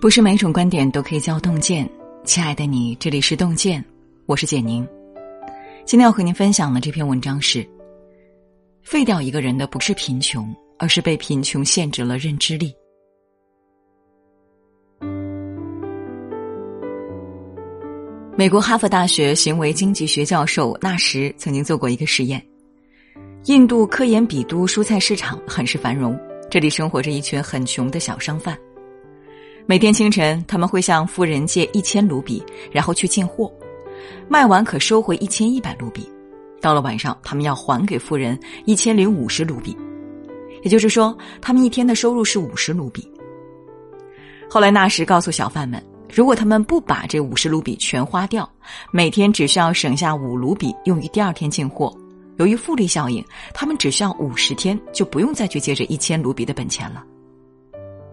不是每种观点都可以叫洞见，亲爱的你，这里是洞见，我是简宁。今天要和您分享的这篇文章是：废掉一个人的不是贫穷，而是被贫穷限制了认知力。美国哈佛大学行为经济学教授纳什曾经做过一个实验：印度科研比都蔬菜市场很是繁荣，这里生活着一群很穷的小商贩。每天清晨，他们会向富人借一千卢比，然后去进货，卖完可收回一千一百卢比。到了晚上，他们要还给富人一千零五十卢比，也就是说，他们一天的收入是五十卢比。后来纳什告诉小贩们，如果他们不把这五十卢比全花掉，每天只需要省下五卢比用于第二天进货。由于复利效应，他们只需要五十天就不用再去借这一千卢比的本钱了。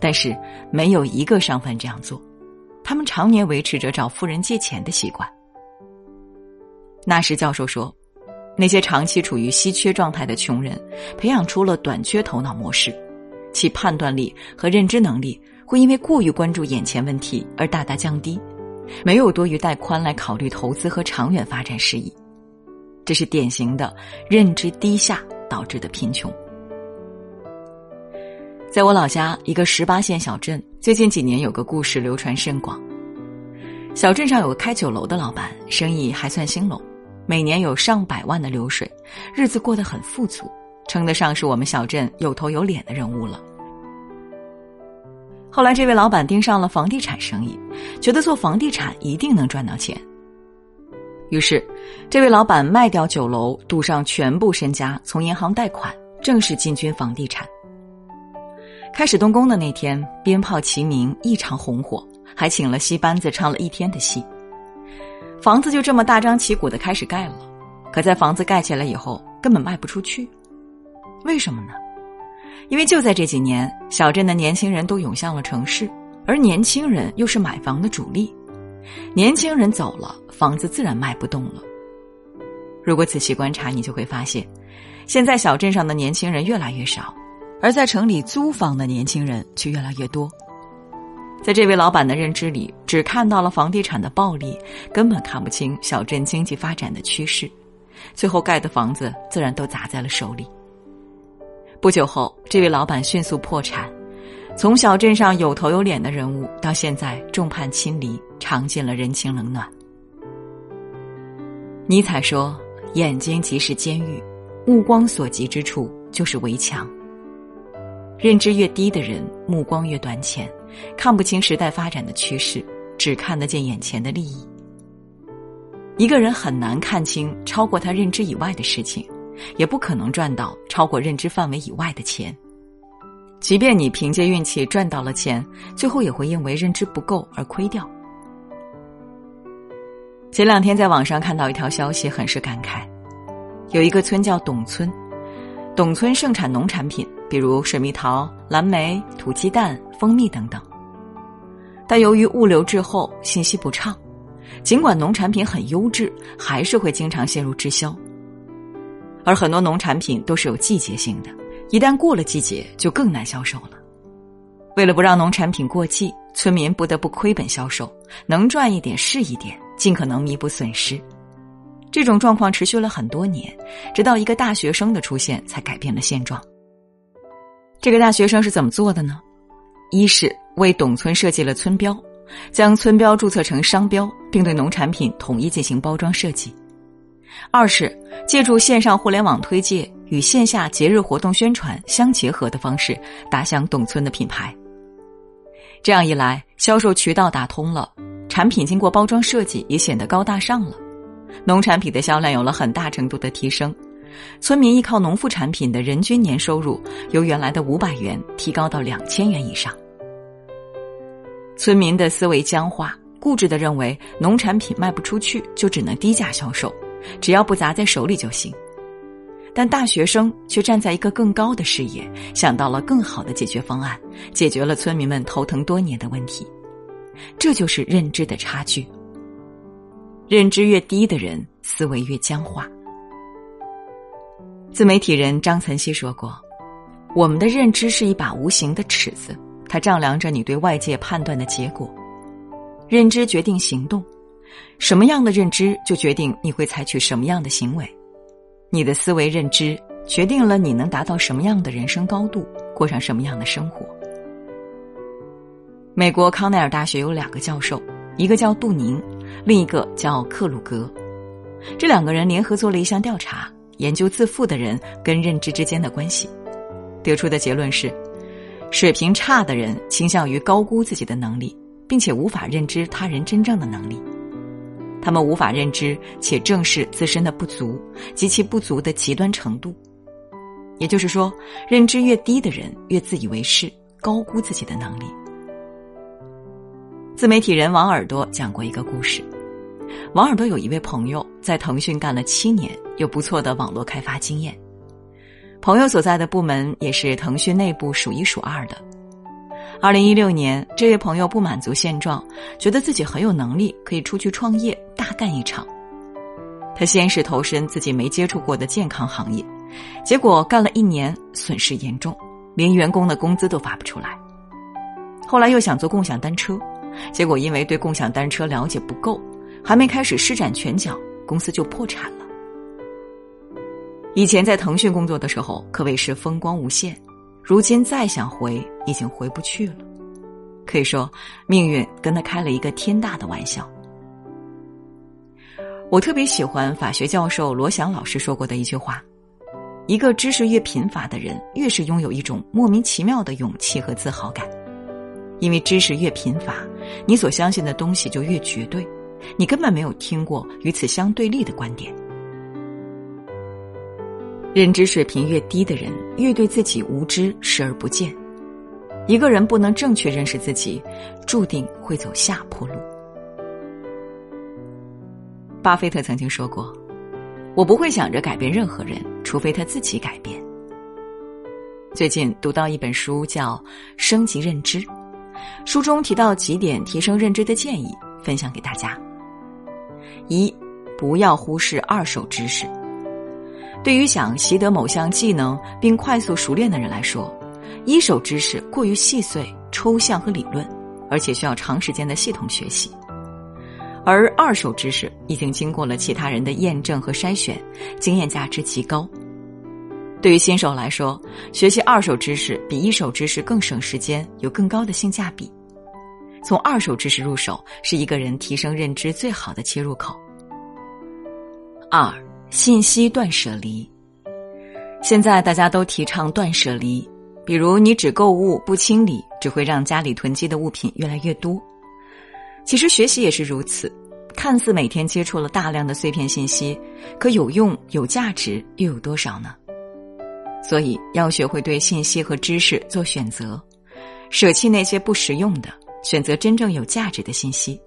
但是没有一个商贩这样做，他们常年维持着找富人借钱的习惯。纳什教授说，那些长期处于稀缺状态的穷人，培养出了短缺头脑模式，其判断力和认知能力会因为过于关注眼前问题而大大降低，没有多余带宽来考虑投资和长远发展事宜，这是典型的认知低下导致的贫穷。在我老家一个十八线小镇，最近几年有个故事流传甚广。小镇上有个开酒楼的老板，生意还算兴隆，每年有上百万的流水，日子过得很富足，称得上是我们小镇有头有脸的人物了。后来，这位老板盯上了房地产生意，觉得做房地产一定能赚到钱。于是，这位老板卖掉酒楼，赌上全部身家，从银行贷款，正式进军房地产。开始动工的那天，鞭炮齐鸣，异常红火，还请了戏班子唱了一天的戏。房子就这么大张旗鼓的开始盖了，可在房子盖起来以后，根本卖不出去。为什么呢？因为就在这几年，小镇的年轻人都涌向了城市，而年轻人又是买房的主力。年轻人走了，房子自然卖不动了。如果仔细观察，你就会发现，现在小镇上的年轻人越来越少。而在城里租房的年轻人却越来越多，在这位老板的认知里，只看到了房地产的暴利，根本看不清小镇经济发展的趋势，最后盖的房子自然都砸在了手里。不久后，这位老板迅速破产，从小镇上有头有脸的人物，到现在众叛亲离，尝尽了人情冷暖。尼采说：“眼睛即是监狱，目光所及之处就是围墙。”认知越低的人，目光越短浅，看不清时代发展的趋势，只看得见眼前的利益。一个人很难看清超过他认知以外的事情，也不可能赚到超过认知范围以外的钱。即便你凭借运气赚到了钱，最后也会因为认知不够而亏掉。前两天在网上看到一条消息，很是感慨：有一个村叫董村，董村盛产农产品。比如水蜜桃、蓝莓、土鸡蛋、蜂蜜等等，但由于物流滞后、信息不畅，尽管农产品很优质，还是会经常陷入滞销。而很多农产品都是有季节性的，一旦过了季节，就更难销售了。为了不让农产品过季，村民不得不亏本销售，能赚一点是一点，尽可能弥补损失。这种状况持续了很多年，直到一个大学生的出现，才改变了现状。这个大学生是怎么做的呢？一是为董村设计了村标，将村标注册成商标，并对农产品统一进行包装设计；二是借助线上互联网推介与线下节日活动宣传相结合的方式，打响董村的品牌。这样一来，销售渠道打通了，产品经过包装设计也显得高大上了，农产品的销量有了很大程度的提升。村民依靠农副产品的人均年收入由原来的五百元提高到两千元以上。村民的思维僵化，固执的认为农产品卖不出去就只能低价销售，只要不砸在手里就行。但大学生却站在一个更高的视野，想到了更好的解决方案，解决了村民们头疼多年的问题。这就是认知的差距。认知越低的人，思维越僵化。自媒体人张岑曦说过：“我们的认知是一把无形的尺子，它丈量着你对外界判断的结果。认知决定行动，什么样的认知就决定你会采取什么样的行为。你的思维认知决定了你能达到什么样的人生高度，过上什么样的生活。美国康奈尔大学有两个教授，一个叫杜宁，另一个叫克鲁格。这两个人联合做了一项调查，研究自负的人跟认知之间的关系，得出的结论是。水平差的人倾向于高估自己的能力，并且无法认知他人真正的能力。他们无法认知且正视自身的不足及其不足的极端程度。也就是说，认知越低的人越自以为是，高估自己的能力。自媒体人王耳朵讲过一个故事：王耳朵有一位朋友在腾讯干了七年，有不错的网络开发经验。朋友所在的部门也是腾讯内部数一数二的。二零一六年，这位朋友不满足现状，觉得自己很有能力，可以出去创业，大干一场。他先是投身自己没接触过的健康行业，结果干了一年，损失严重，连员工的工资都发不出来。后来又想做共享单车，结果因为对共享单车了解不够，还没开始施展拳脚，公司就破产了。以前在腾讯工作的时候，可谓是风光无限，如今再想回，已经回不去了。可以说，命运跟他开了一个天大的玩笑。我特别喜欢法学教授罗翔老师说过的一句话：“一个知识越贫乏的人，越是拥有一种莫名其妙的勇气和自豪感，因为知识越贫乏，你所相信的东西就越绝对，你根本没有听过与此相对立的观点。”认知水平越低的人，越对自己无知视而不见。一个人不能正确认识自己，注定会走下坡路。巴菲特曾经说过：“我不会想着改变任何人，除非他自己改变。”最近读到一本书，叫《升级认知》，书中提到几点提升认知的建议，分享给大家。一，不要忽视二手知识。对于想习得某项技能并快速熟练的人来说，一手知识过于细碎、抽象和理论，而且需要长时间的系统学习；而二手知识已经经过了其他人的验证和筛选，经验价值极高。对于新手来说，学习二手知识比一手知识更省时间，有更高的性价比。从二手知识入手是一个人提升认知最好的切入口。二。信息断舍离。现在大家都提倡断舍离，比如你只购物不清理，只会让家里囤积的物品越来越多。其实学习也是如此，看似每天接触了大量的碎片信息，可有用有价值又有多少呢？所以要学会对信息和知识做选择，舍弃那些不实用的，选择真正有价值的信息。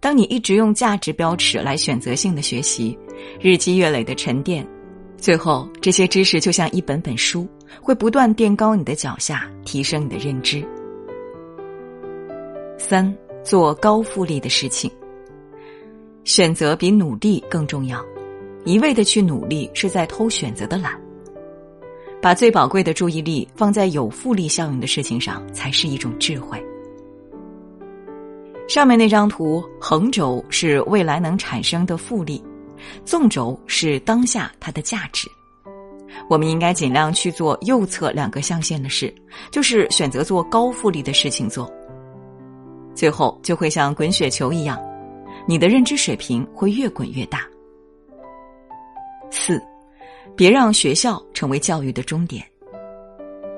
当你一直用价值标尺来选择性的学习，日积月累的沉淀，最后这些知识就像一本本书，会不断垫高你的脚下，提升你的认知。三，做高复利的事情。选择比努力更重要，一味的去努力是在偷选择的懒。把最宝贵的注意力放在有复利效应的事情上，才是一种智慧。上面那张图，横轴是未来能产生的复利，纵轴是当下它的价值。我们应该尽量去做右侧两个象限的事，就是选择做高复利的事情做。最后就会像滚雪球一样，你的认知水平会越滚越大。四，别让学校成为教育的终点。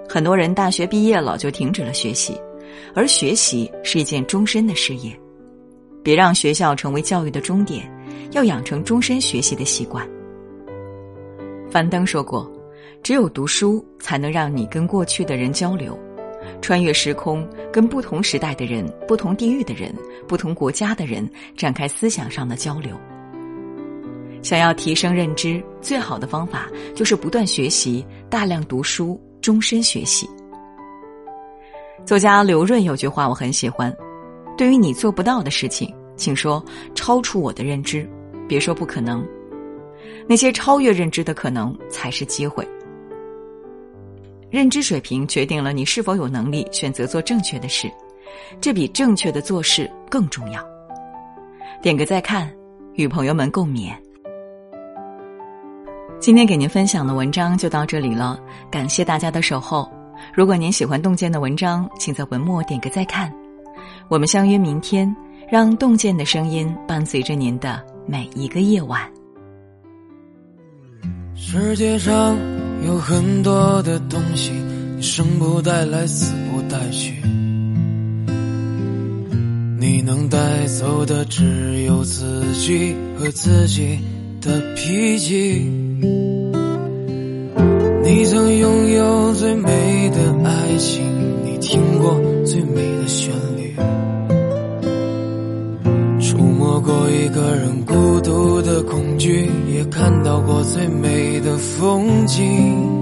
很多人大学毕业了就停止了学习。而学习是一件终身的事业，别让学校成为教育的终点，要养成终身学习的习惯。樊登说过：“只有读书，才能让你跟过去的人交流，穿越时空，跟不同时代的人、不同地域的人、不同国家的人展开思想上的交流。想要提升认知，最好的方法就是不断学习，大量读书，终身学习。”作家刘润有句话我很喜欢：“对于你做不到的事情，请说超出我的认知，别说不可能。那些超越认知的可能才是机会。”认知水平决定了你是否有能力选择做正确的事，这比正确的做事更重要。点个再看，与朋友们共勉。今天给您分享的文章就到这里了，感谢大家的守候。如果您喜欢洞见的文章，请在文末点个再看。我们相约明天，让洞见的声音伴随着您的每一个夜晚。世界上有很多的东西，生不带来，死不带去。你能带走的只有自己和自己的脾气。你曾拥有最美的爱情，你听过最美的旋律，触摸过一个人孤独的恐惧，也看到过最美的风景。